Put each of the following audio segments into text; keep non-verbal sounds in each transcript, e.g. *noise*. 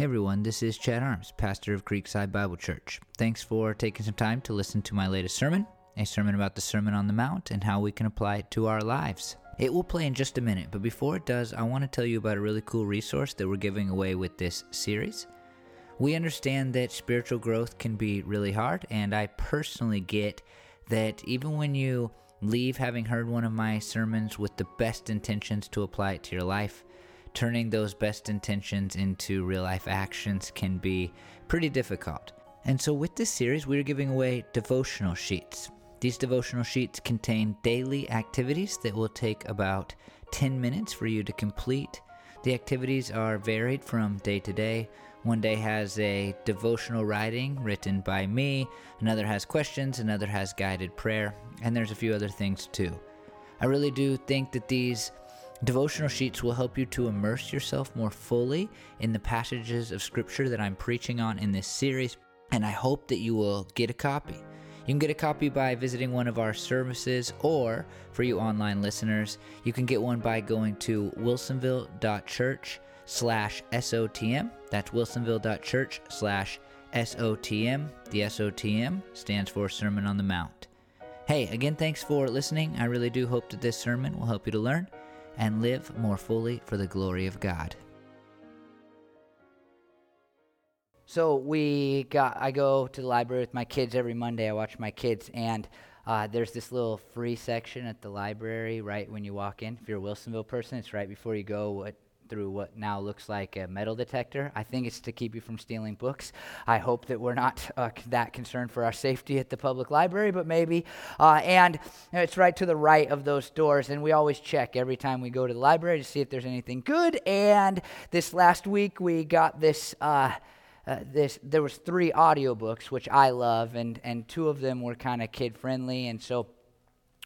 Hey everyone, this is Chad Arms, pastor of Creekside Bible Church. Thanks for taking some time to listen to my latest sermon, a sermon about the Sermon on the Mount and how we can apply it to our lives. It will play in just a minute, but before it does, I want to tell you about a really cool resource that we're giving away with this series. We understand that spiritual growth can be really hard, and I personally get that even when you leave having heard one of my sermons with the best intentions to apply it to your life, turning those best intentions into real life actions can be pretty difficult. And so, with this series, we're giving away devotional sheets. These devotional sheets contain daily activities that will take about 10 minutes for you to complete. The activities are varied from day to day. One day has a devotional writing written by me, another has questions, another has guided prayer, and there's a few other things too. I really do think that these Devotional sheets will help you to immerse yourself more fully in the passages of Scripture that I'm preaching on in this series, and I hope that you will get a copy. You can get a copy by visiting one of our services, or for you online listeners, you can get one by going to wilsonville.church slash SOTM. That's wilsonville.church slash SOTM. The SOTM stands for Sermon on the Mount. Hey, again, thanks for listening. I really do hope that this sermon will help you to learn and live more fully for the glory of God. So we got. I go to the library with my kids every Monday. I watch my kids, and uh, there's this little free section at the library right when you walk in. If you're a Wilsonville person, it's right before you go. What through what now looks like a metal detector. I think it's to keep you from stealing books. I hope that we're not uh, that concerned for our safety at the public library, but maybe. Uh, and it's right to the right of those doors, and we always check every time we go to the library to see if there's anything good. And this last week we got this. Uh, uh, this there was three audiobooks which I love and and two of them were kind of kid friendly and so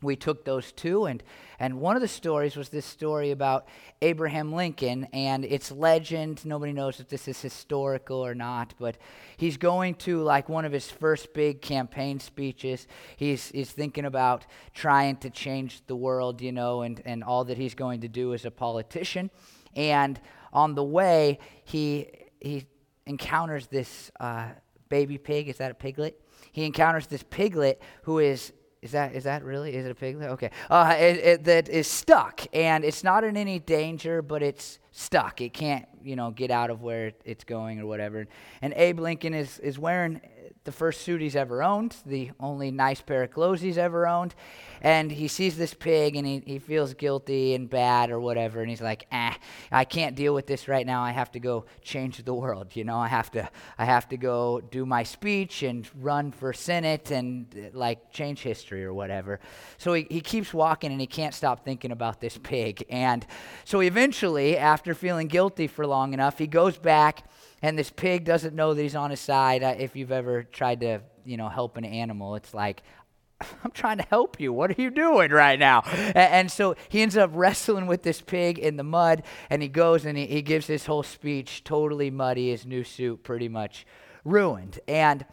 we took those two and and one of the stories was this story about Abraham Lincoln and it's legend. Nobody knows if this is historical or not but he's going to like one of his first big campaign speeches. He's he's thinking about trying to change the world you know and and all that he's going to do as a politician. And on the way he he encounters this uh, baby pig. Is that a piglet? He encounters this piglet who is is that is that really? Is it a piglet? Okay. Uh, it, it, that is stuck, and it's not in any danger, but it's stuck. It can't, you know, get out of where it's going or whatever. And Abe Lincoln is is wearing the first suit he's ever owned, the only nice pair of clothes he's ever owned. And he sees this pig and he, he feels guilty and bad or whatever. And he's like, ah, I can't deal with this right now. I have to go change the world. You know, I have to, I have to go do my speech and run for Senate and like change history or whatever. So he, he keeps walking and he can't stop thinking about this pig. And so eventually, after feeling guilty for long enough, he goes back and this pig doesn't know that he's on his side. Uh, if you've ever tried to, you know, help an animal, it's like, *laughs* I'm trying to help you. What are you doing right now? And, so he ends up wrestling with this pig in the mud, and he goes and he, he gives his whole speech totally muddy, his new suit pretty much ruined. And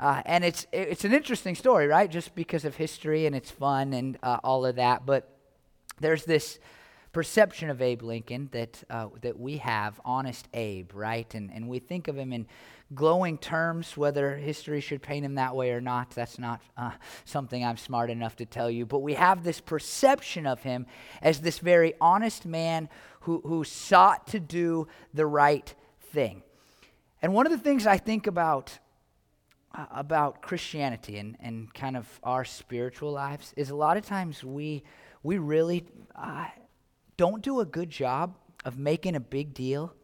uh, and it's it's an interesting story, right? Just because of history and it's fun and uh, all of that. But there's this perception of Abe Lincoln that, uh, that we have, honest Abe, right? And, and we think of him in glowing terms, whether history should paint him that way or not. That's not uh, something I'm smart enough to tell you. But we have this perception of him as this very honest man who, who sought to do the right thing. And one of the things I think about uh, about Christianity and, and kind of our spiritual lives is a lot of times we we really uh, don't do a good job of making a big deal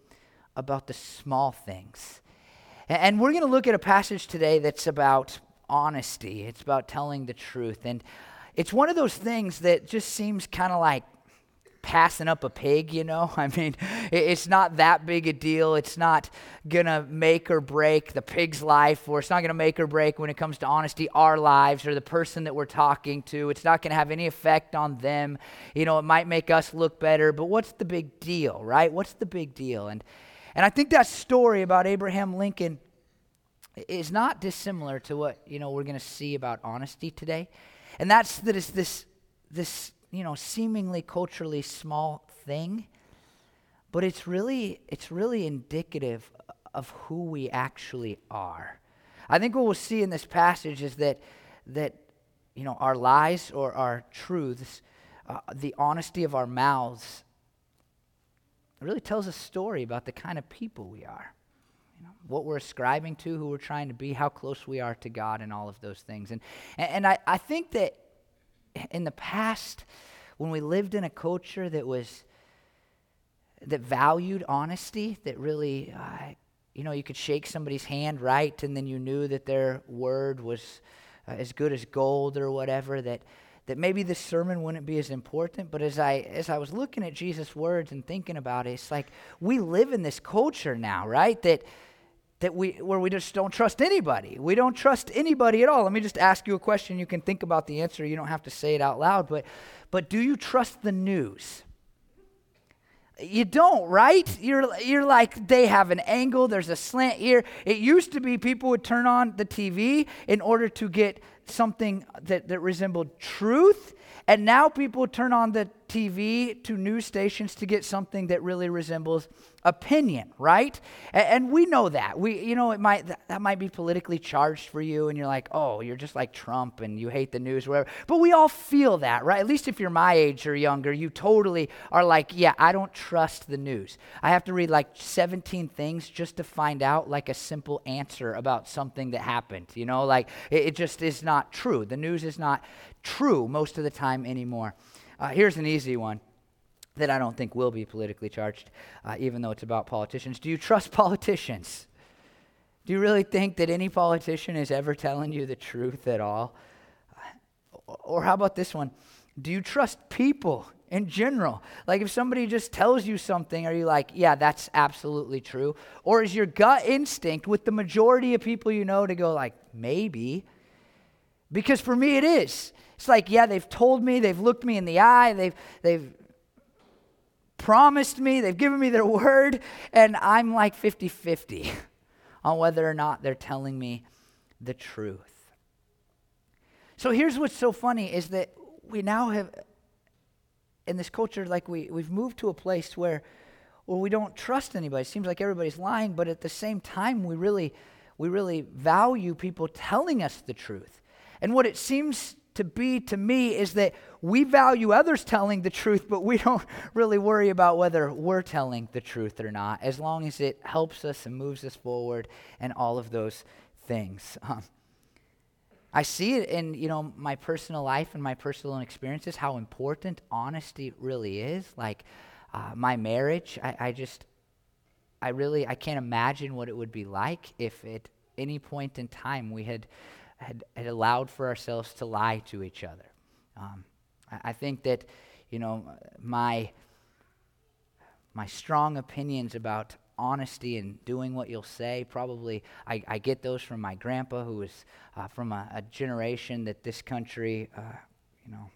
about the small things. And we're going to look at a passage today that's about honesty, it's about telling the truth. And it's one of those things that just seems kind of like passing up a pig, you know? *laughs* I mean, it's not that big a deal. It's not going to make or break the pig's life, or it's not going to make or break when it comes to honesty our lives or the person that we're talking to. It's not going to have any effect on them. You know, it might make us look better, but what's the big deal, right? What's the big deal? And and I think that story about Abraham Lincoln is not dissimilar to what, you know, we're going to see about honesty today. And that's that it's this this you know, seemingly culturally small thing, but it's really it's really indicative of who we actually are. I think what we'll see in this passage is that, that you know, our lies or our truths, uh, the honesty of our mouths, really tells a story about the kind of people we are. What we're ascribing to, who we're trying to be, how close we are to God, and all of those things. And, and I, I think that in the past, when we lived in a culture that was that valued honesty, that really, uh, you know, you could shake somebody's hand right, and then you knew that their word was uh, as good as gold or whatever. That that maybe this sermon wouldn't be as important. But as I as I was looking at Jesus' words and thinking about it, it's like we live in this culture now, right? That that we where we just don't trust anybody. We don't trust anybody at all. Let me just ask you a question. You can think about the answer. You don't have to say it out loud, but but do you trust the news? You don't, right? You're, you're like, they have an angle, there's a slant here. It used to be people would turn on the TV in order to get something that, that resembled truth. And now people turn on the TV to news stations to get something that really resembles opinion, right? And, we know that. We, you know, it might that, that, might be politically charged for you, and you're like, oh, you're just like Trump, and you hate the news, whatever. But we all feel that, right? At least if you're my age or younger, you totally are like, yeah, I don't trust the news. I have to read like 17 things just to find out like a simple answer about something that happened. You know, like it, it just is not true. The news is not true most of the time anymore. Uh, here's an easy one that I don't think will be politically charged, uh, even though it's about politicians. Do you trust *laughs* politicians? Do you really think that any politician is ever telling you the truth at all? Or how about this one? Do you trust people in general? Like if somebody just tells you something, are you like, yeah, that's absolutely true? Or is your gut instinct with the majority of people you know to go like, maybe? Because for me it is. It's like, yeah, they've told me, they've looked me in the eye, they've they've promised me, they've given me their word, and I'm like 50 50 *laughs* on whether or not they're telling me the truth. So here's what's so funny is that we now have, in this culture, like we, we've moved to a place where, where we don't trust anybody. It seems like everybody's lying, but at the same time, we really, we really value people telling us the truth. And what it seems to be to me is that we value others telling the truth, but we don't *laughs* really worry about whether we're telling the truth or not, as long as it helps us and moves us forward and all of those things. *laughs* Um, I see it in you know my personal life and my personal experiences how important honesty really is. Like uh, my marriage, I, I just, I really, I can't imagine what it would be like if at any point in time we had had, had allowed for ourselves to lie to each other. Um, I, I think that, you know, my, my strong opinions about honesty and doing what you'll say. Probably, I, I get those from my grandpa, who was uh, from a, a, generation that this country, uh, you know,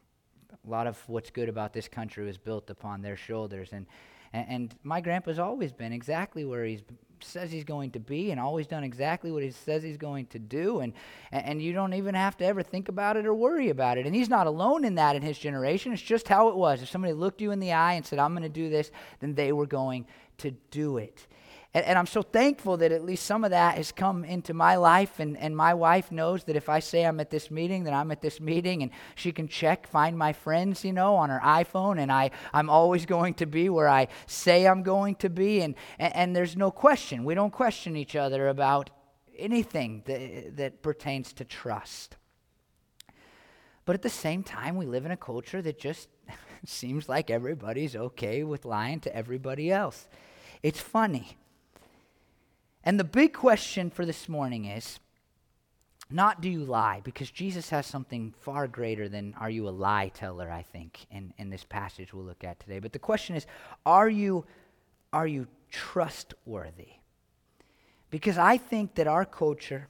a lot of what's good about this country was built upon their shoulders. And, and, and my grandpa's always been exactly where he's says he's going to be and always done exactly what he says he's going to do. And and you don't even have to ever think about it or worry about it. And he's not alone in that in his generation. It's just how it was. If somebody looked you in the eye and said i'm going to do this then they were going to do it and, and, I'm so thankful that at least some of that has come into my life. And, and my wife knows that if I say I'm at this meeting, then I'm at this meeting. And she can check, find my friends, you know, on her iPhone. And I, I'm always going to be where I say I'm going to be. And, and, and there's no question. We don't question each other about anything that, that pertains to trust. But at the same time, we live in a culture that just *laughs* seems like everybody's okay with lying to everybody else. It's funny. And the big question for this morning is not do you lie, because Jesus has something far greater than are you a lie teller, I think, in, in this passage we'll look at today. But the question is, are you, are you trustworthy? Because I think that our culture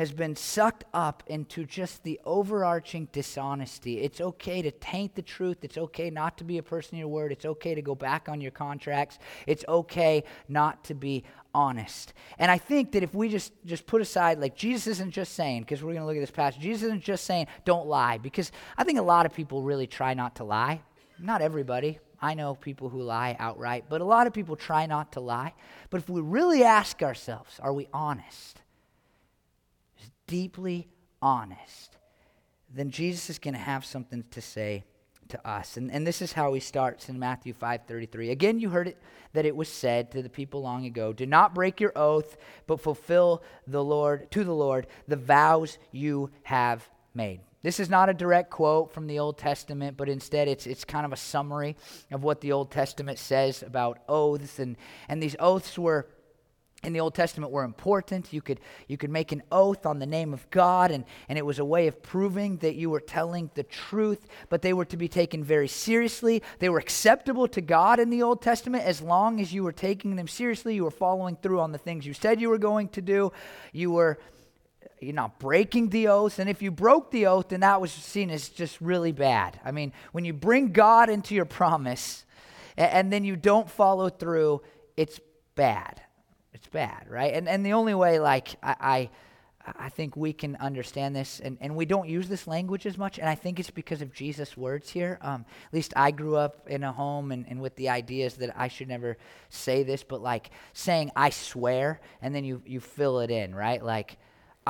has been sucked up into just the overarching dishonesty. It's okay to taint the truth. It's okay not to be a person of your word. It's okay to go back on your contracts. It's okay not to be honest. And I think that if we just just put aside like Jesus isn't just saying because we're going to look at this passage. Jesus isn't just saying don't lie because I think a lot of people really try not to lie. Not everybody. I know people who lie outright, but a lot of people try not to lie. But if we really ask ourselves, are we honest? Deeply honest, then Jesus is going to have something to say to us. And, and this is how he starts in Matthew 5:33. Again, you heard it that it was said to the people long ago, "Do not break your oath, but fulfill the Lord to the Lord the vows you have made." This is not a direct quote from the Old Testament, but instead it's, it's kind of a summary of what the Old Testament says about oaths. And, and these oaths were in the Old Testament were important. You could, you could make an oath on the name of God, and, and it was a way of proving that you were telling the truth, but they were to be taken very seriously. They were acceptable to God in the Old Testament as long as you were taking them seriously. You were following through on the things you said you were going to do. You were you're not breaking the oath. And if you broke the oath, then that was seen as just really bad. I mean, when you bring God into your promise and, and then you don't follow through, it's bad it's bad, right? And and the only way, like I, I, I think we can understand this, and, and we don't use this language as much, and I think it's because of Jesus' words here. Um, at least I grew up in a home and, and with the ideas that I should never say this, but like saying I swear, and then you you fill it in, right? Like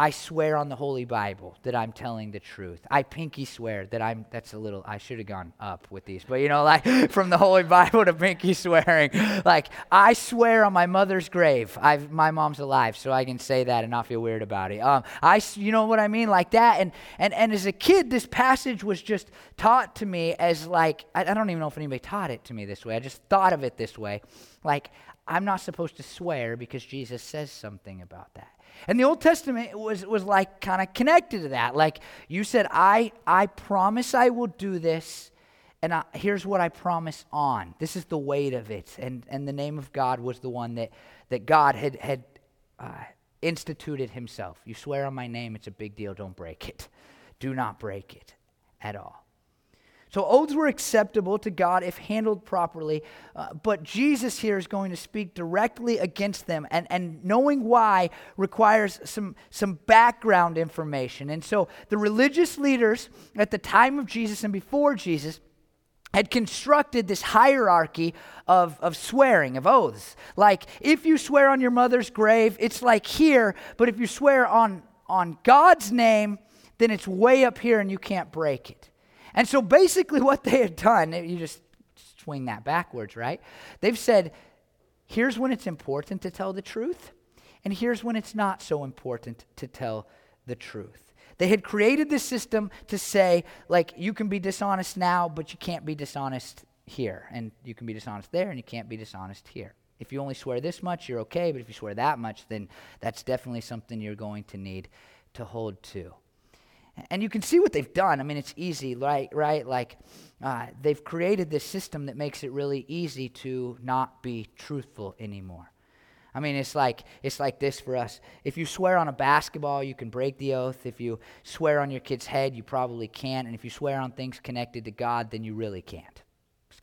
I swear on the Holy Bible that I'm telling the truth. I pinky swear that I'm, that's a little, I should have gone up with these, but you know, like *laughs* from the Holy Bible to pinky swearing. Like, I swear on my mother's grave. I've, my mom's alive, so I can say that and not feel weird about it. Um, I, you know what I mean? Like that. And, and, and as a kid, this passage was just taught to me as like, I, I don't even know if anybody taught it to me this way. I just thought of it this way. Like, I'm not supposed to swear because Jesus says something about that. And the Old Testament was, was like kind of connected to that. Like you said, I, I promise I will do this, and I, here's what I promise on. This is the weight of it. And, and the name of God was the one that, that God had, had uh, instituted himself. You swear on my name, it's a big deal. Don't break it. Do not break it at all. So oaths were acceptable to God if handled properly, uh, but Jesus here is going to speak directly against them, and, and knowing why requires some, some background information. And so the religious leaders at the time of Jesus and before Jesus had constructed this hierarchy of, of swearing, of oaths. Like, if you swear on your mother's grave, it's like here, but if you swear on, on God's name, then it's way up here and you can't break it. And so basically, *laughs* what they had done, you just swing that backwards, right? They've said, here's when it's important to tell the truth, and here's when it's not so important to tell the truth. They had created this system to say, like, you can be dishonest now, but you can't be dishonest here. And you can be dishonest there, and you can't be dishonest here. If you only swear this much, you're okay, but if you swear that much, then that's definitely something you're going to need to hold to. And you can see what they've done. I mean, it's easy, right? Right? Like uh, they've created this system that makes it really easy to not be truthful anymore. I mean, it's like it's like this for us. If you swear on a basketball, you can break the oath. If you swear on your kid's head, you probably can't. And if you swear on things connected to God, then you really can't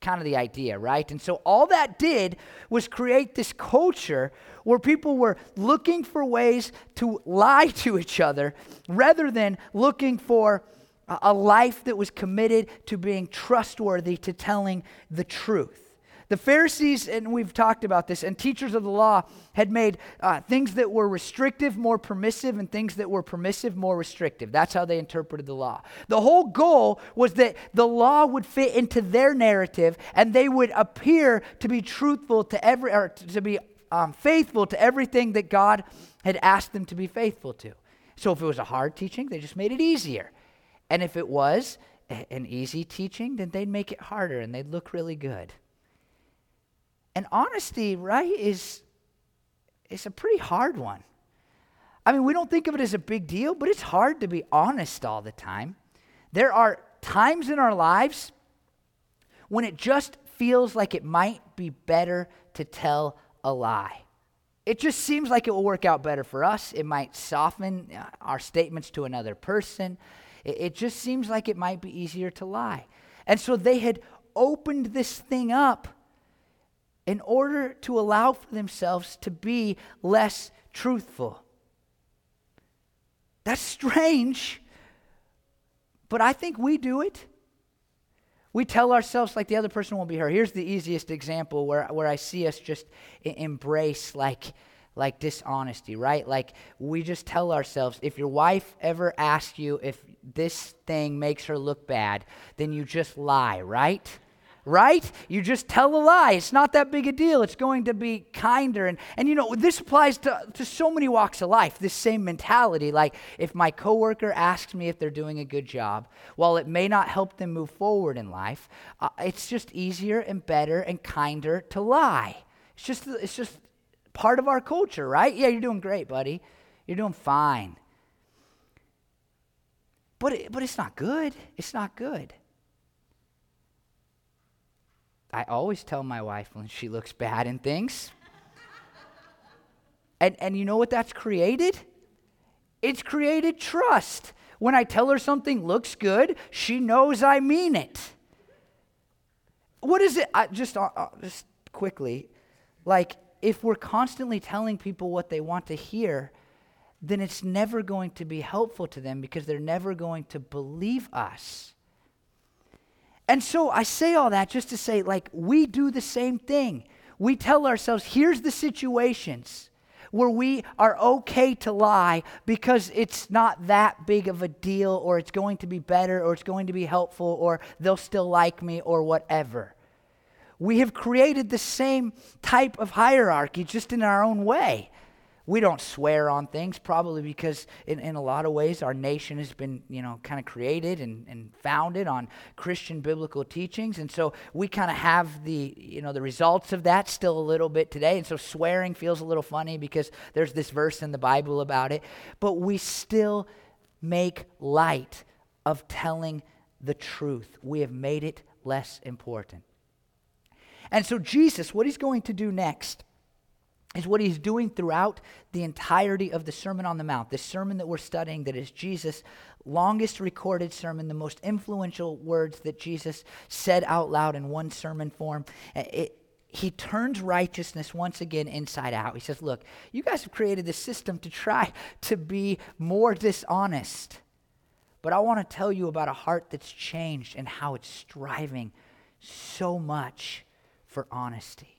kind of the idea, right? And so all that did was create this culture where people were looking for ways to lie to each other rather than looking for a life that was committed to being trustworthy, to telling the truth. The Pharisees, and we've talked about this, and teachers of the law had made uh, things that were restrictive more permissive and things that were permissive more restrictive. That's how they interpreted the law. The whole goal was that the law would fit into their narrative and they would appear to be truthful to every, or to be um, faithful to everything that God had asked them to be faithful to. So if it was a hard teaching, they just made it easier. And if it was an easy teaching, then they'd make it harder and they'd look really good. And honesty, right, is, is a pretty hard one. I mean, we don't think of it as a big deal, but it's hard to be honest all the time. There are times in our lives when it just feels like it might be better to tell a lie. It just seems like it will work out better for us. It might soften uh, our statements to another person. It just seems like it might be easier to lie. And so they had opened this thing up in order to allow for themselves to be less truthful. That's strange, but I think we do it. We tell ourselves like the other person won't be hurt. Here's the easiest example where, where I see us just embrace like, like dishonesty, right? Like we just tell ourselves if your wife ever asks you if this thing makes her look bad, then you just lie, right? Right? You just tell a lie. It's not that big a deal. It's going to be kinder. And, and you know, this applies to, to so many walks of life, this same mentality. Like, if my coworker asks me if they're doing a good job, while it may not help them move forward in life, uh, it's just easier and better and kinder to lie. It's just, it's just part of our culture, right? Yeah, you're doing great, buddy. You're doing fine. But, it, but it's not good. It's not good. I always tell my wife when she looks bad in things. and, and you know what that's created? It's created trust. When I tell her something looks good, she knows I mean it. What is it? I, just, uh, uh, just quickly, like if we're constantly telling people what they want to hear, then it's never going to be helpful to them because they're never going to believe us. And so I say all that just to say, like, we do the same thing. We tell ourselves, here's the situations where we are okay to lie because it's not that big of a deal, or it's going to be better, or it's going to be helpful, or they'll still like me, or whatever. We have created the same type of hierarchy just in our own way. We don't swear on things, probably because in, in a lot of ways our nation has been, you know, kind of created and, and founded on Christian biblical teachings. And so we kind of have the, you know, the results of that still a little bit today. And so swearing feels a little funny because there's this verse in the Bible about it. But we still make light of telling the truth. We have made it less important. And so Jesus, what he's going to do next is what he's doing throughout the entirety of the Sermon on the Mount. the sermon that we're studying, that is Jesus' longest recorded sermon, the most influential words that Jesus said out loud in one sermon form. Uh, it, he turns righteousness once again inside out. He says, Look, you guys have created this system to try to be more dishonest. But I want to tell you about a heart that's changed and how it's striving so much for honesty.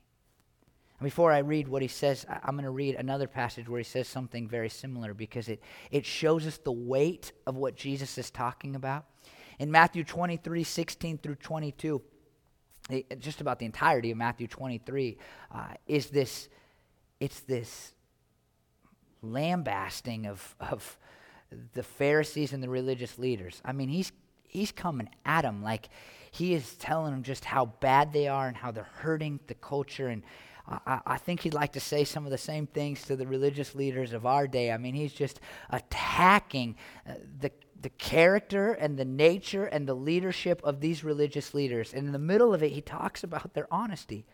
And before I read what he says, I'm going to read another passage where he says something very similar because it, it shows us the weight of what Jesus is talking about. In Matthew 23, 16 through 22, it, just about the entirety of Matthew 23, uh, is this, it's this lambasting of, of the Pharisees and the religious leaders. I mean, he's, he's coming at them like he is telling them just how bad they are and how they're hurting the culture and I, I, think he'd like to say some of the same things to the religious leaders of our day. I mean, he's just attacking uh, the, the character and the nature and the leadership of these religious leaders. And in the middle of it, he talks about their honesty.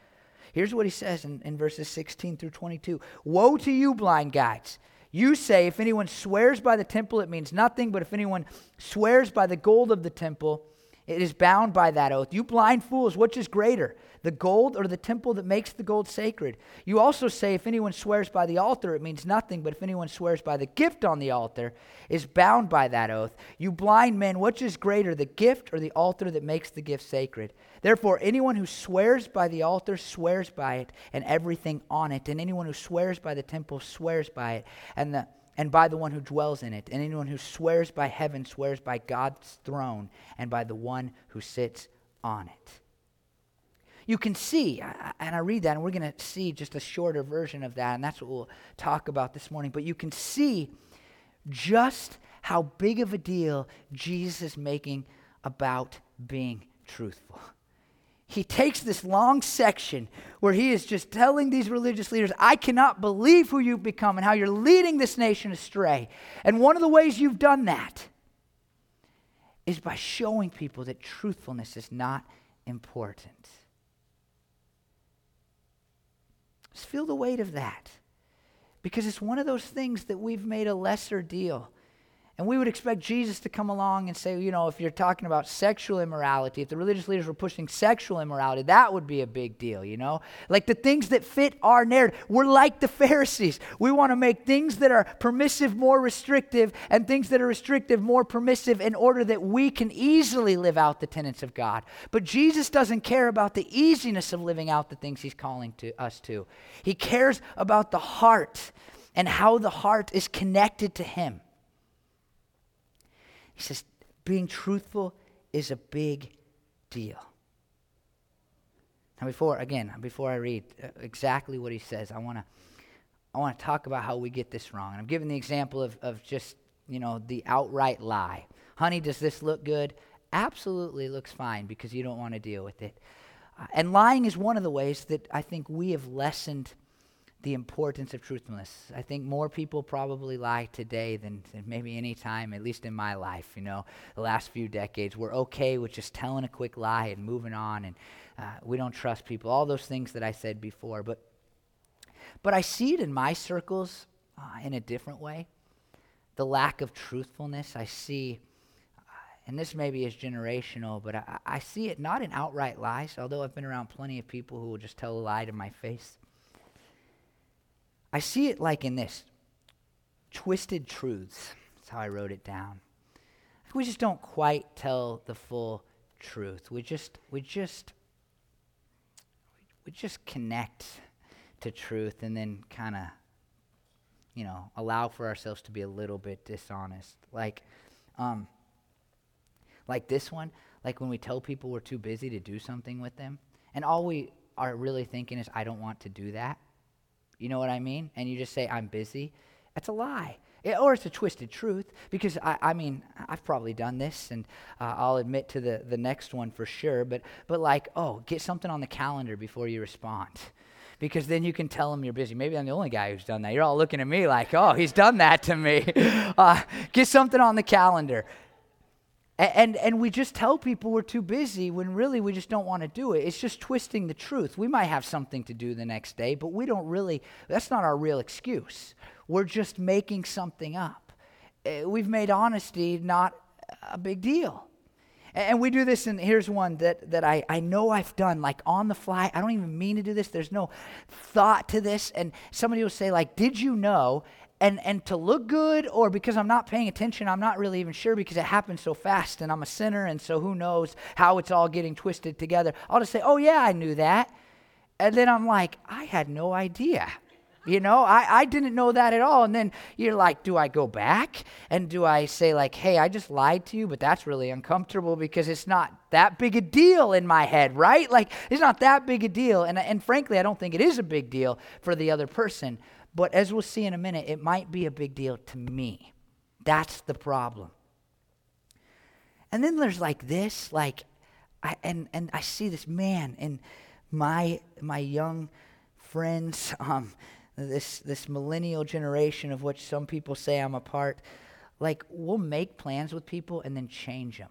Here's what he says in, in verses 16 through 22 Woe to you, blind guides! You say, if anyone swears by the temple, it means nothing, but if anyone swears by the gold of the temple, it is bound by that oath. You blind fools, which is greater, the gold or the temple that makes the gold sacred? You also say, if anyone swears by the altar, it means nothing, but if anyone swears by the gift on the altar, is bound by that oath. You blind men, which is greater, the gift or the altar that makes the gift sacred? Therefore, anyone who swears by the altar swears by it and everything on it, and anyone who swears by the temple swears by it and the and by the one who dwells in it. And anyone who swears by heaven swears by God's throne and by the one who sits on it. You can see, and I read that, and we're going to see just a shorter version of that, and that's what we'll talk about this morning. But you can see just how big of a deal Jesus is making about being truthful he takes this long section where he is just telling these religious leaders, I cannot believe who you've become and how you're leading this nation astray. And one of the ways you've done that is by showing people that truthfulness is not important. Just feel the weight of that. Because it's one of those things that we've made a lesser deal. And we would expect Jesus to come along and say, you know, if you're talking about sexual immorality, if the religious leaders were pushing sexual immorality, that would be a big deal, you know? Like the things that fit our narrative. We're like the Pharisees. We want to make things that are permissive more restrictive and things that are restrictive more permissive in order that we can easily live out the tenets of God. But Jesus doesn't care about the easiness of living out the things he's calling to us to. He cares about the heart and how the heart is connected to him. He says, being truthful is a big deal. Now, before, again, before I read uh, exactly what he says, I want to I want to talk about how we get this wrong. And I'm giving the example of, of just, you know, the outright lie. Honey, does this look good? Absolutely looks fine because you don't want to deal with it. Uh, and lying is one of the ways that I think we have lessened the importance of truthfulness. I think more people probably lie today than, than, maybe any time, at least in my life. You know, the last few decades, we're okay with just telling a quick lie and moving on, and uh, we don't trust people. All those things that I said before, but but I see it in my circles uh, in a different way. The lack of truthfulness I see. Uh, and this maybe is generational, but I, I see it not in outright lies, although I've been around plenty of people who will just tell a lie to my face I see it like in this twisted truths. That's how I wrote it down. We just don't quite tell the full truth. We just, we just, we just connect to truth and then kind of, you know, allow for ourselves to be a little bit dishonest. Like, um, like this one, like when we tell people we're too busy to do something with them, and all we are really thinking is, I don't want to do that. You know what I mean? And you just say, I'm busy. That's a lie. It, or it's a twisted truth because I, I mean, I've probably done this and uh, I'll admit to the, the next one for sure. But, but like, oh, get something on the calendar before you respond because then you can tell them you're busy. Maybe I'm the only guy who's done that. You're all looking at me like, oh, he's done that to me. *laughs* Uh, get something on the calendar. And, and we just tell people we're too busy when really we just don't want to do it. It's just twisting the truth. We might have something to do the next day, but we don't really, that's not our real excuse. We're just making something up. Eh, we've made honesty not a big deal. And we do this, and here's one that, that I, I know I've done, like on the fly. I don't even mean to do this. There's no thought to this. And somebody will say, like, did you know? And and to look good or because I'm not paying attention, I'm not really even sure because it happened so fast and I'm a sinner and so who knows how it's all getting twisted together. I'll just say, "Oh yeah, I knew that." And then I'm like, "I had no idea." You know, I, I didn't know that at all. And then you're like, do I go back? And do I say, like, hey, I just lied to you, but that's really uncomfortable because it's not that big a deal in my head, right? Like, it's not that big a deal. And, and frankly, I don't think it is a big deal for the other person. But as we'll see in a minute, it might be a big deal to me. That's the problem. And then there's like this, like, I, and, and I see this man and my, my young friends, *laughs* um, this, this millennial generation of which some people say I'm a part, like, we'll make plans with people and then change them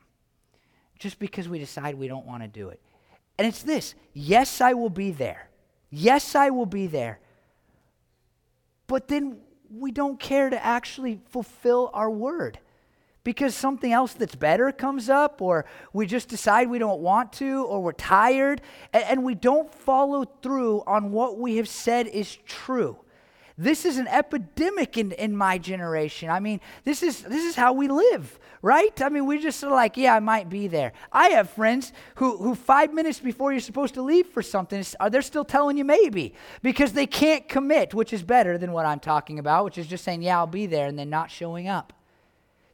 just because we decide we don't want to do it. And it's this yes, I will be there. Yes, I will be there but then we don't care to actually fulfill our word because something else that's better comes up, or we just decide we don't want to, or we're tired, and, we don't follow through on what we have said is true. This is an epidemic in, in my generation. I mean, this is, this is how we live, right? I mean, we just sort of like, yeah, I might be there. I have friends who, who five minutes before you're supposed to leave for something, are uh, they're still telling you maybe because they can't commit, which is better than what I'm talking about, which is just saying, yeah, I'll be there and then not showing up.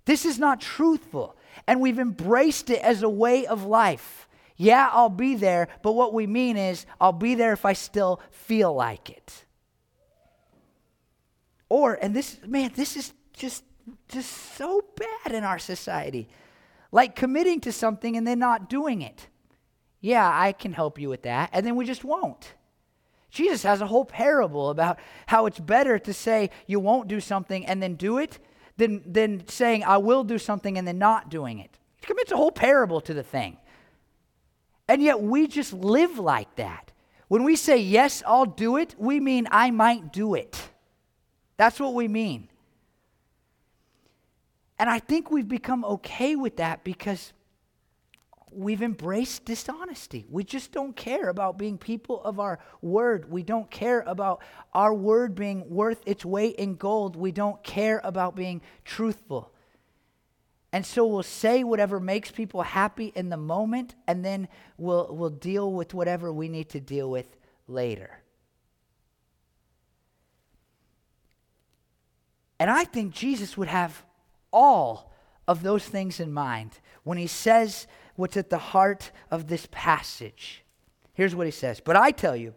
This is not truthful. And we've embraced it as a way of life. Yeah, I'll be there, but what we mean is, I'll be there if I still feel like it. Or, and this, man, this is just, just so bad in our society. Like committing to something and then not doing it. Yeah, I can help you with that. And then we just won't. Jesus has a whole parable about how it's better to say you won't do something and then do it than, than saying I will do something and then not doing it. He commits a whole parable to the thing. And yet we just live like that. When we say, yes, I'll do it, we mean I might do it. That's what we mean. And I think we've become okay with that because we've embraced dishonesty. We just don't care about being people of our word. We don't care about our word being worth its weight in gold. We don't care about being truthful. And so we'll say whatever makes people happy in the moment, and then we'll, we'll deal with whatever we need to deal with later. And I think Jesus would have all of those things in mind when he says what's at the heart of this passage. Here's what he says But I tell you,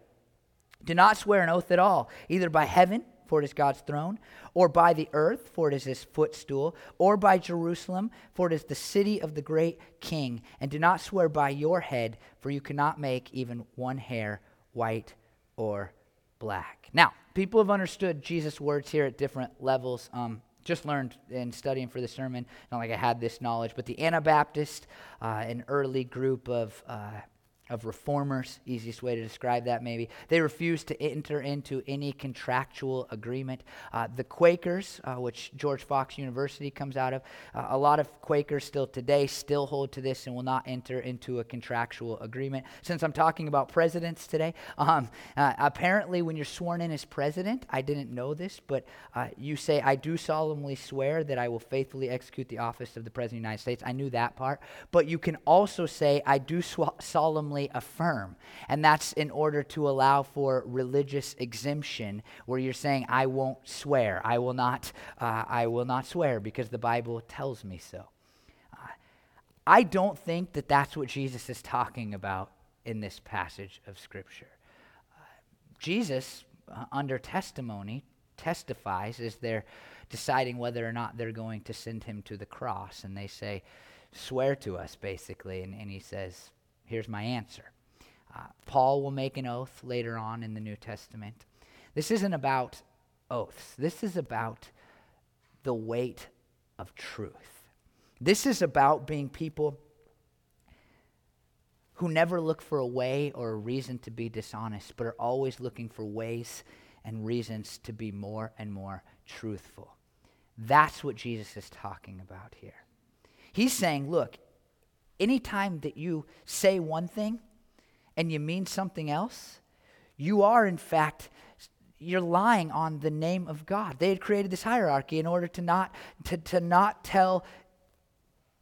do not swear an oath at all, either by heaven, for it is God's throne, or by the earth, for it is his footstool, or by Jerusalem, for it is the city of the great king. And do not swear by your head, for you cannot make even one hair white or black. Now, people have understood Jesus' words here at different levels. Um, just learned in studying for the sermon, not like I had this knowledge, but the Anabaptist, uh, an early group of uh, of reformers, easiest way to describe that maybe. They refused to enter into any contractual agreement. Uh, the Quakers, uh, which George Fox University comes out of, uh, a lot of Quakers still today still hold to this and will not enter into a contractual agreement. Since I'm talking about presidents today, *laughs* um, uh, apparently when you're sworn in as president, I didn't know this, but uh, you say, I do solemnly swear that I will faithfully execute the office of the President of the United States. I knew that part. But you can also say, I do sw- solemnly solemnly affirm. And that's in order to allow for religious exemption, where you're saying, I won't swear. I will not, uh, I will not swear because the Bible tells me so. Uh, I don't think that that's what Jesus is talking about in this passage of Scripture. Uh, Jesus, under testimony, testifies as they're deciding whether or not they're going to send him to the cross. And they say, Swear to us, basically. And, and he says, Here's my answer. Uh, Paul will make an oath later on in the New Testament. This isn't about oaths, this is about the weight of truth. This is about being people who never look for a way or a reason to be dishonest, but are always looking for ways and reasons to be more and more truthful. That's what Jesus is talking about here. He's saying, look, anytime that you say one thing and you mean something else, you are, in fact, you're lying on the name of God. They had created this hierarchy in order to not, to, to not tell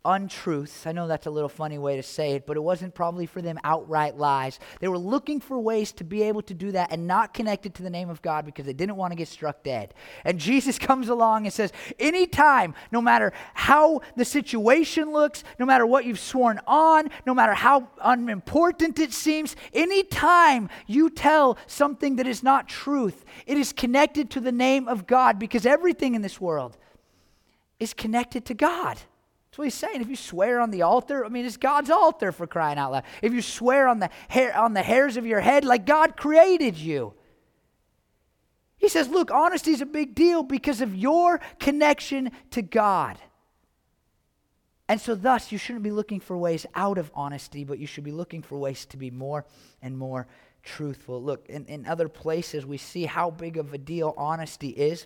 untruths. I know that's a little funny way to say it, but it wasn't probably for them outright lies. They were looking for ways to be able to do that and not connect it to the name of God because they didn't want to get struck dead. And Jesus *laughs* comes along and says, anytime, no matter how the situation looks, no matter what you've sworn on, no matter how unimportant it seems, anytime you tell something that is not truth, it is connected to the name of God because everything in this world is connected to God. That's what he's saying. If you swear on the altar, I mean, it's God's altar for crying out loud. If you swear on the hair on the hairs of your head, like God created you. He says, look, honesty is a big deal because of your connection to God. And so, thus, you shouldn't be looking for ways out of honesty, but you should be looking for ways to be more and more truthful. Look, in, in other places, we see how big of a deal honesty is.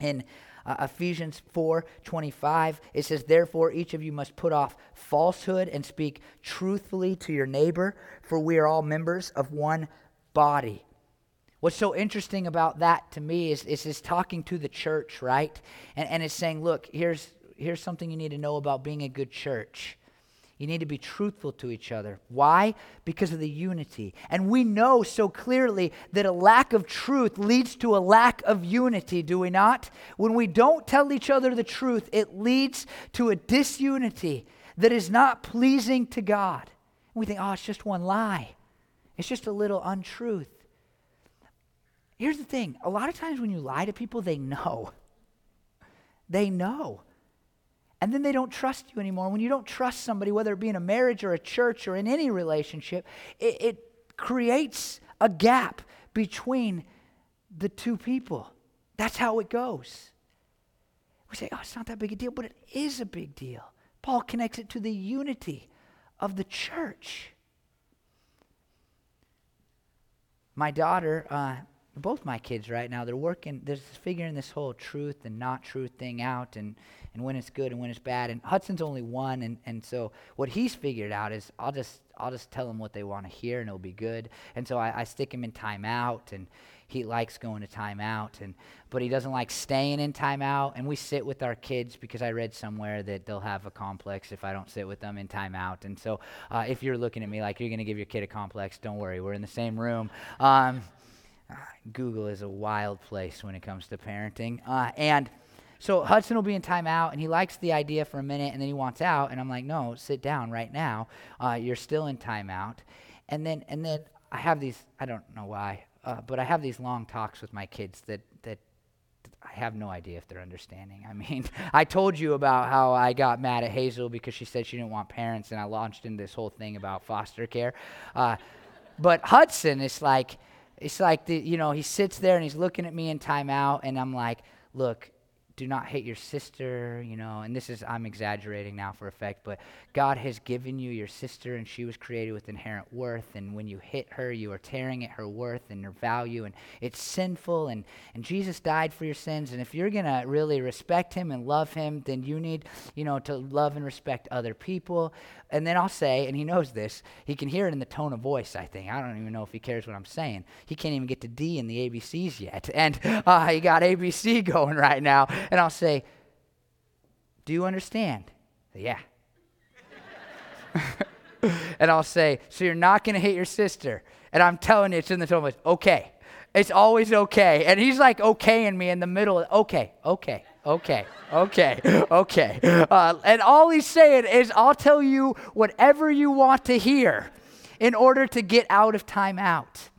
In uh, Ephesians 4 25, it says, Therefore, each of you must put off falsehood and speak truthfully to your neighbor, for we are all members of one body. What's so interesting about that to me is, is it's talking to the church, right? And, and it's saying, look, here's, here's something you need to know about being a good church. You need to be truthful to each other. Why? Because of the unity. And we know so clearly that a lack of truth leads to a lack of unity, do we not? When we don't tell each other the truth, it leads to a disunity that is not pleasing to God. And we think, oh, it's just one lie, it's just a little untruth. Here's the thing a lot of times when you lie to people, they know. They know and then they don't trust you anymore. When you don't trust somebody, whether it be in a marriage or a church or in any relationship, it, it creates a gap between the two people. That's how it goes. We say, oh, it's not that big a deal, but it is a big deal. Paul connects it to the unity of the church. My daughter, uh, both my kids right now, they're working, they're figuring this whole truth and not truth thing out and, and when it's good and when it's bad. And Hudson's only one, and, and so what he's figured out is I'll just I'll just tell them what they want to hear and it'll be good. And so I, I stick him in timeout and he likes going to timeout and but he doesn't like staying in timeout and we sit with our kids because i read somewhere that they'll have a complex if i don't sit with them in timeout and so uh, if you're looking at me like you're going to give your kid a complex don't worry we're in the same room um, google is a wild place when it comes to parenting uh, and so Hudson will be in timeout, and he likes the idea for a minute, and then he wants out, and I'm like, no, sit down right now. Uh, you're still in timeout, and then and then I have these. I don't know why, uh, but I have these long talks with my kids that that I have no idea if they're understanding. I mean, *laughs* I told you about how I got mad at Hazel because she said she didn't want parents, and I launched into this whole thing about foster care. Uh, but Hudson is like, it's like the, you know, he sits there and he's looking at me in timeout, and I'm like, look, do not hate your sister, you know, and this is, I'm exaggerating now for effect, but God has given you your sister and she was created with inherent worth. And when you hit her, you are tearing at her worth and her value. And it's sinful. And, and Jesus died for your sins. And if you're going to really respect him and love him, then you need, you know, to love and respect other people. And then I'll say, and he knows this, he can hear it in the tone of voice, I think. I don't even know if he cares what I'm saying. He can't even get to D in the ABCs yet. And uh, he got ABC *laughs* going right now. And I'll say, Do you understand? Yeah. *laughs* and I'll say, So you're not going to hate your sister. And I'm telling you, it's in the tone of okay. It's always okay. And he's like okaying me in the middle. Okay, okay, okay, okay, *laughs* okay. Uh, and all he's saying is, I'll tell you whatever you want to hear in order to get out of timeout.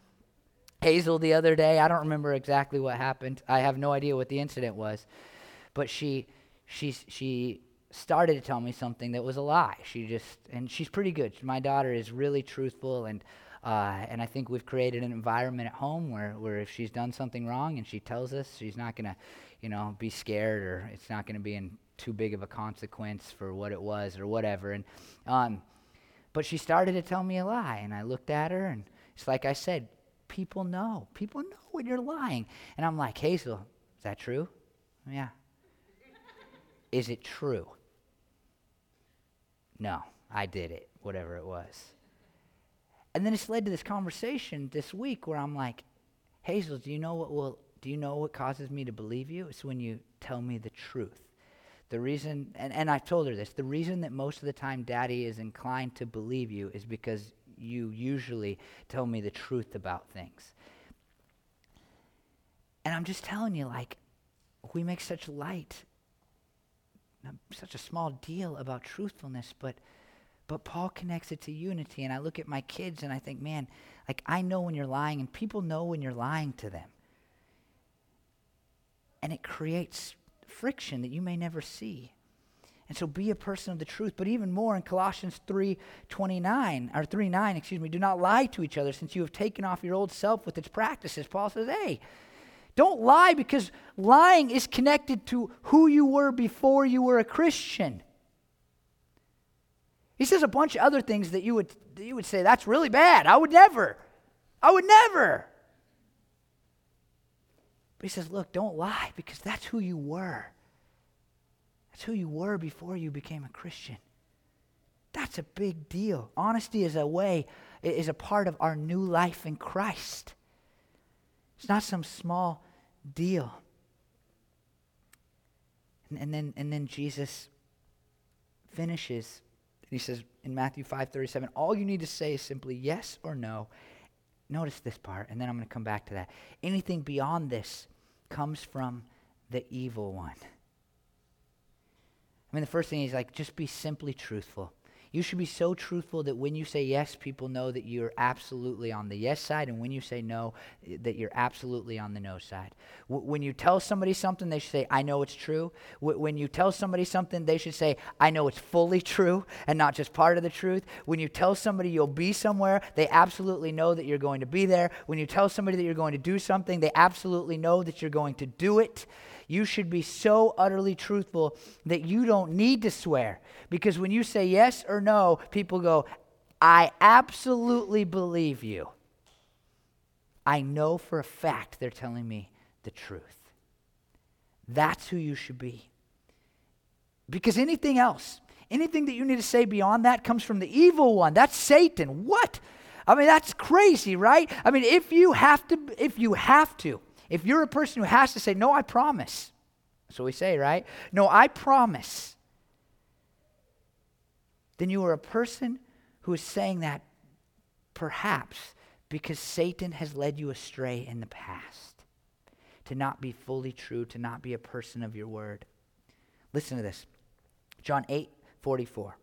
Hazel the other day, I don't remember exactly what happened. I have no idea what the incident was. But she, she, she started to tell me something that was a lie. She just, and she's pretty good. My daughter is really truthful and uh, and I think we've created an environment at home where, where if she's done something wrong and she tells us, she's not going to, you know, be scared or it's not going to be in too big of a consequence for what it was or whatever. And, um, but she started to tell me a lie, and I looked at her, and it's like I said, people know. People know when you're lying. And I'm like, Hazel, is that true? Yeah. Is it true? No, I did it, whatever it was. And then it's led to this conversation this week where I'm like, Hazel, do you know what will do you know what causes me to believe you? It's when you tell me the truth. The reason and, and I've told her this, the reason that most of the time daddy is inclined to believe you is because you usually tell me the truth about things. And I'm just telling you, like, we make such light, such a small deal about truthfulness, but but Paul connects it to unity. And I look at my kids and I think, man, like I know when you're lying, and people know when you're lying to them. And it creates friction that you may never see. And so be a person of the truth. But even more in Colossians 3 29, or 3 9, excuse me, do not lie to each other since you have taken off your old self with its practices. Paul says, hey, don't lie because lying is connected to who you were before you were a Christian. He says a bunch of other things that you would, that you would say, that's really bad. I would never. I would never. But he says, look, don't lie because that's who you were. That's who you were before you became a Christian. That's a big deal. Honesty is a way, is a part of our new life in Christ. It's not some small deal. And, and then, and then Jesus finishes he says in Matthew 5:37, all you need to say is simply yes or no. Notice this part, and then I'm going to come back to that. Anything beyond this comes from the evil one. I mean, the first thing is like, just be simply truthful. You should be so truthful that when you say yes, people know that you're absolutely on the yes side, and when you say no, eh, that you're absolutely on the no side. W- when you tell somebody something, they should say, I know it's true. W- when you tell somebody something, they should say, I know it's fully true and not just part of the truth. When you tell somebody you'll be somewhere, they absolutely know that you're going to be there. When you tell somebody that you're going to do something, they absolutely know that you're going to do it you should be so utterly truthful that you don't need to swear. Because when you say yes or no, people go, I absolutely believe you. I know for a fact they're telling me the truth. That's who you should be. Because anything else, anything that you need to say beyond that comes from the evil one. That's Satan. What? I mean, that's crazy, right? I mean, if you have to, if you have to, if you're a person who has to say, No, I promise. That's what we say, right? No, I promise. Then you are a person who is saying that perhaps because Satan has led you astray in the past, to not be fully true, to not be a person of your word. Listen to this John 8 44.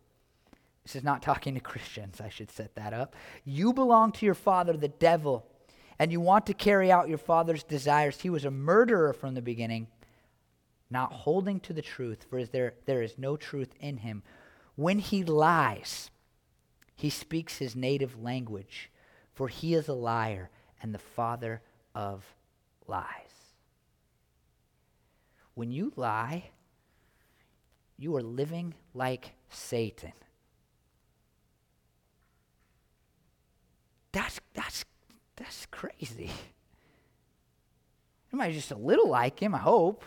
This is not talking to *laughs* Christians. I should set that up. You belong to your father, the devil, and you want to carry out your father's desires. He was a murderer from the beginning, not holding to the truth, for there, there is no truth in him. When he lies, he speaks his native language for he is a liar and the father of lies. When you lie, you are living like Satan. That's, that's, that's crazy. Might just a little like him, I hope.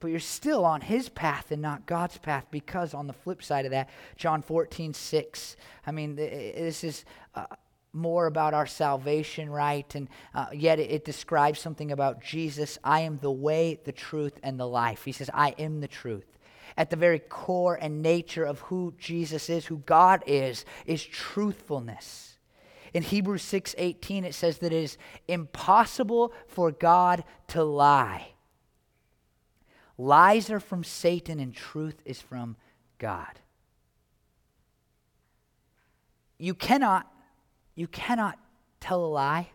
But you're still on his path and not God's path because, on the flip side of that, John 14, 6, I mean, this is uh, more about our salvation, right? And uh, yet it, it describes something about Jesus. I am the way, the truth, and the life. He says, I am the truth. At the very core and nature of who Jesus is, who God is, is truthfulness. In Hebrews 6:18 it says that it is impossible for God to lie. Lies are from Satan and truth is from God. You cannot you cannot tell a lie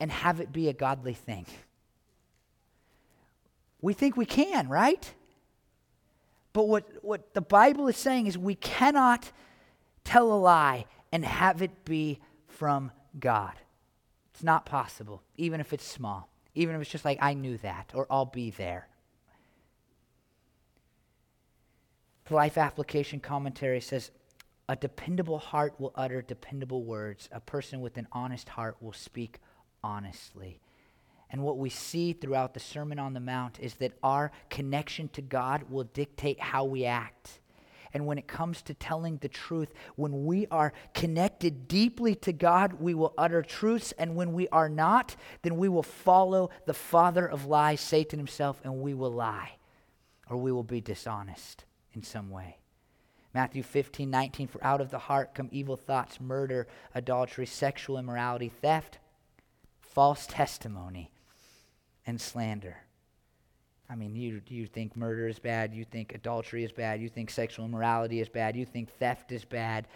and have it be a godly thing. We think we can, right? But what, what the Bible is saying is we cannot tell a lie and have it be from God. It's not possible, even if it's small, even if it's just like, I knew that, or I'll be there. The Life Application Commentary says a dependable heart will utter dependable words. A person with an honest heart will speak honestly. And what we see throughout the Sermon on the Mount is that our connection to God will dictate how we act. And when it comes to telling the truth, when we are connected deeply to God, we will utter truths. And when we are not, then we will follow the father of lies, Satan himself, and we will lie or we will be dishonest in some way. Matthew 15, 19, for out of the heart come evil thoughts, murder, adultery, sexual immorality, theft, false testimony, and slander. I mean, you, you think murder is bad, you think adultery is bad, you think sexual immorality is bad, you think theft is bad,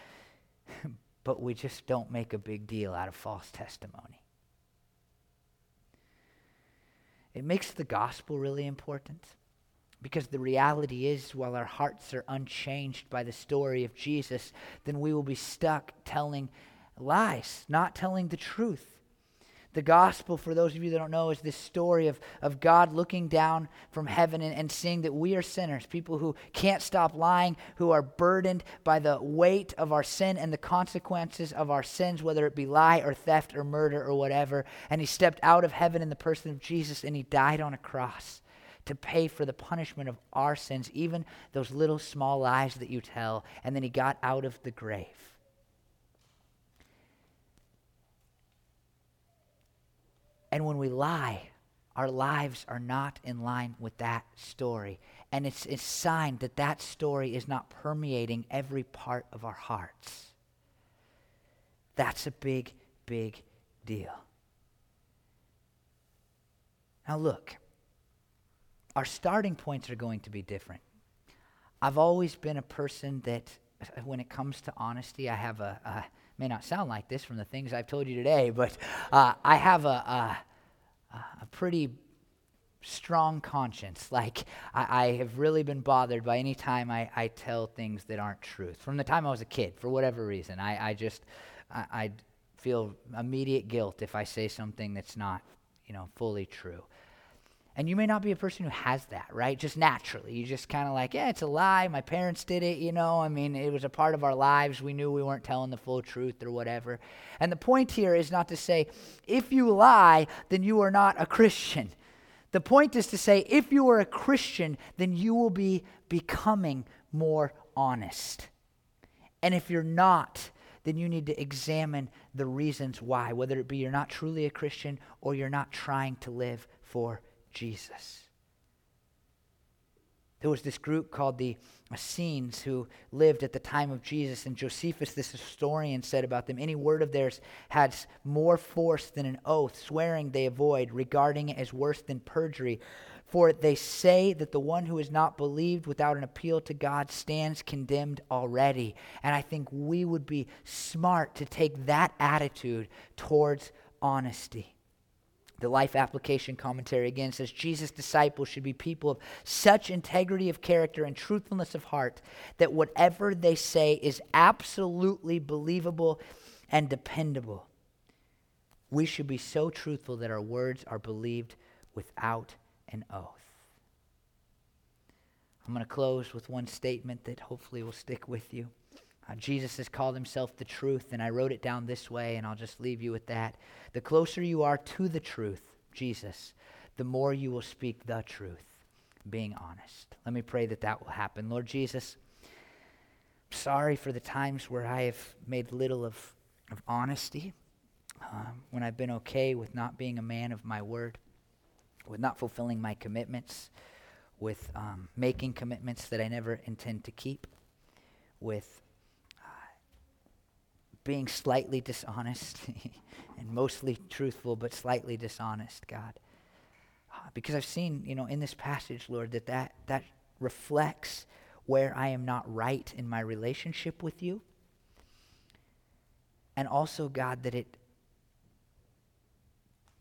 *laughs* but we just don't make a big deal out of false testimony. It makes the gospel really important. Because the reality is, while our hearts are unchanged by the story of Jesus, then we will be stuck telling lies, not telling the truth. The gospel, for those of you that don't know, is this story of, of God looking down from heaven and, and seeing that we are sinners, people who can't stop lying, who are burdened by the weight of our sin and the consequences of our sins, whether it be lie or theft or murder or whatever. And He stepped out of heaven in the person of Jesus and He died on a cross to pay for the punishment of our sins, even those little small lies that you tell. And then he got out of the grave. And when we lie, our lives are not in line with that story. And it's a sign that that story is not permeating every part of our hearts. That's a big, big deal. Now, look, our starting points are going to be different. I've always been a person that, when it comes to honesty, I have a, a may not sound like this from the things I've told you today, but uh, I have a, a, a, pretty strong conscience. Like, I, I, have really been bothered by any time I, I tell things that aren't truth. From the time I was a kid, for whatever reason, I, I just, I, I feel immediate guilt if I say something that's not, you know, fully true. And you may not be a person who has that, right? Just naturally. You just kind of like, yeah, it's a lie. My parents did it, you know. I mean, it was a part of our lives. We knew we weren't telling the full truth or whatever. And the point here is not to say, if you lie, then you are not a Christian. The point is to say, if you are a Christian, then you will be becoming more honest. And if you're not, then you need to examine the reasons why, whether it be you're not truly a Christian or you're not trying to live for Jesus. There was this group called the Essenes who lived at the time of Jesus, and Josephus, this historian, said about them any word of theirs has more force than an oath, swearing they avoid, regarding it as worse than perjury. For they say that the one who is not believed without an appeal to God stands condemned already. And I think we would be smart to take that attitude towards honesty. The Life Application Commentary again says Jesus' disciples should be people of such integrity of character and truthfulness of heart that whatever they say is absolutely believable and dependable. We should be so truthful that our words are believed without an oath. I'm going to close with one statement that hopefully will stick with you. Uh, Jesus has called himself the truth, and I wrote it down this way, and I'll just leave you with that. The closer you are to the truth, Jesus, the more you will speak the truth, being honest. Let me pray that that will happen. Lord Jesus, I'm sorry for the times where I have made little of, of honesty, um, when I've been okay with not being a man of my word, with not fulfilling my commitments, with um, making commitments that I never intend to keep, with being slightly dishonest *laughs* and mostly truthful, but slightly dishonest, God. Uh, because I've seen, you know, in this passage, Lord, that, that that reflects where I am not right in my relationship with you. And also, God, that it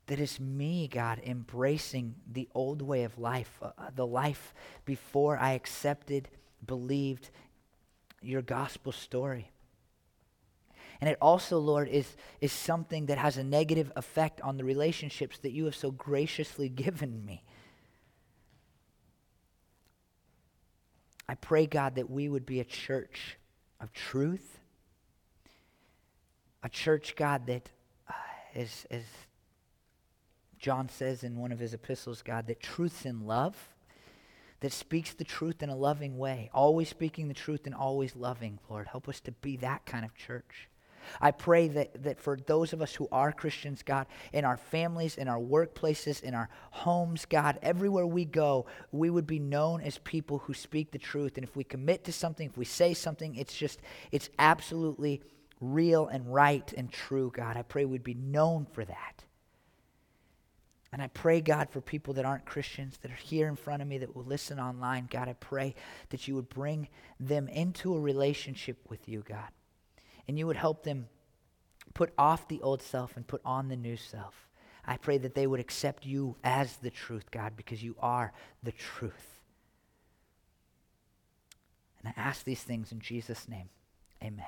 that it's me, God, embracing the old way of life, uh, uh the life before I accepted, believed your gospel story. And it also, Lord, is, is something that has a negative effect on the relationships that you have so graciously *laughs* given me. I pray, God, that we would be a church of truth, a church, God, that uh, is, as John says in one of his epistles, God, that truth's in love, that speaks the truth in a loving way, always speaking the truth and always loving, Lord. Help us to be that kind of church. I pray that, that for those of us who are Christians, God, in our families, in our workplaces, in our homes, God, everywhere we go, we would be known as people who speak the truth. And if we commit to something, if we say something, it's just, it's absolutely real and right and true, God. I pray we'd be known for that. And I pray, God, for people that aren't Christians, that are here in front of me, that will listen online. God, I pray that you would bring them into a relationship with you, God and you would help them put off the old self and put on the new self. I pray that they would accept you as the truth, God, because you are the truth. And I ask these things in Jesus' name. Amen.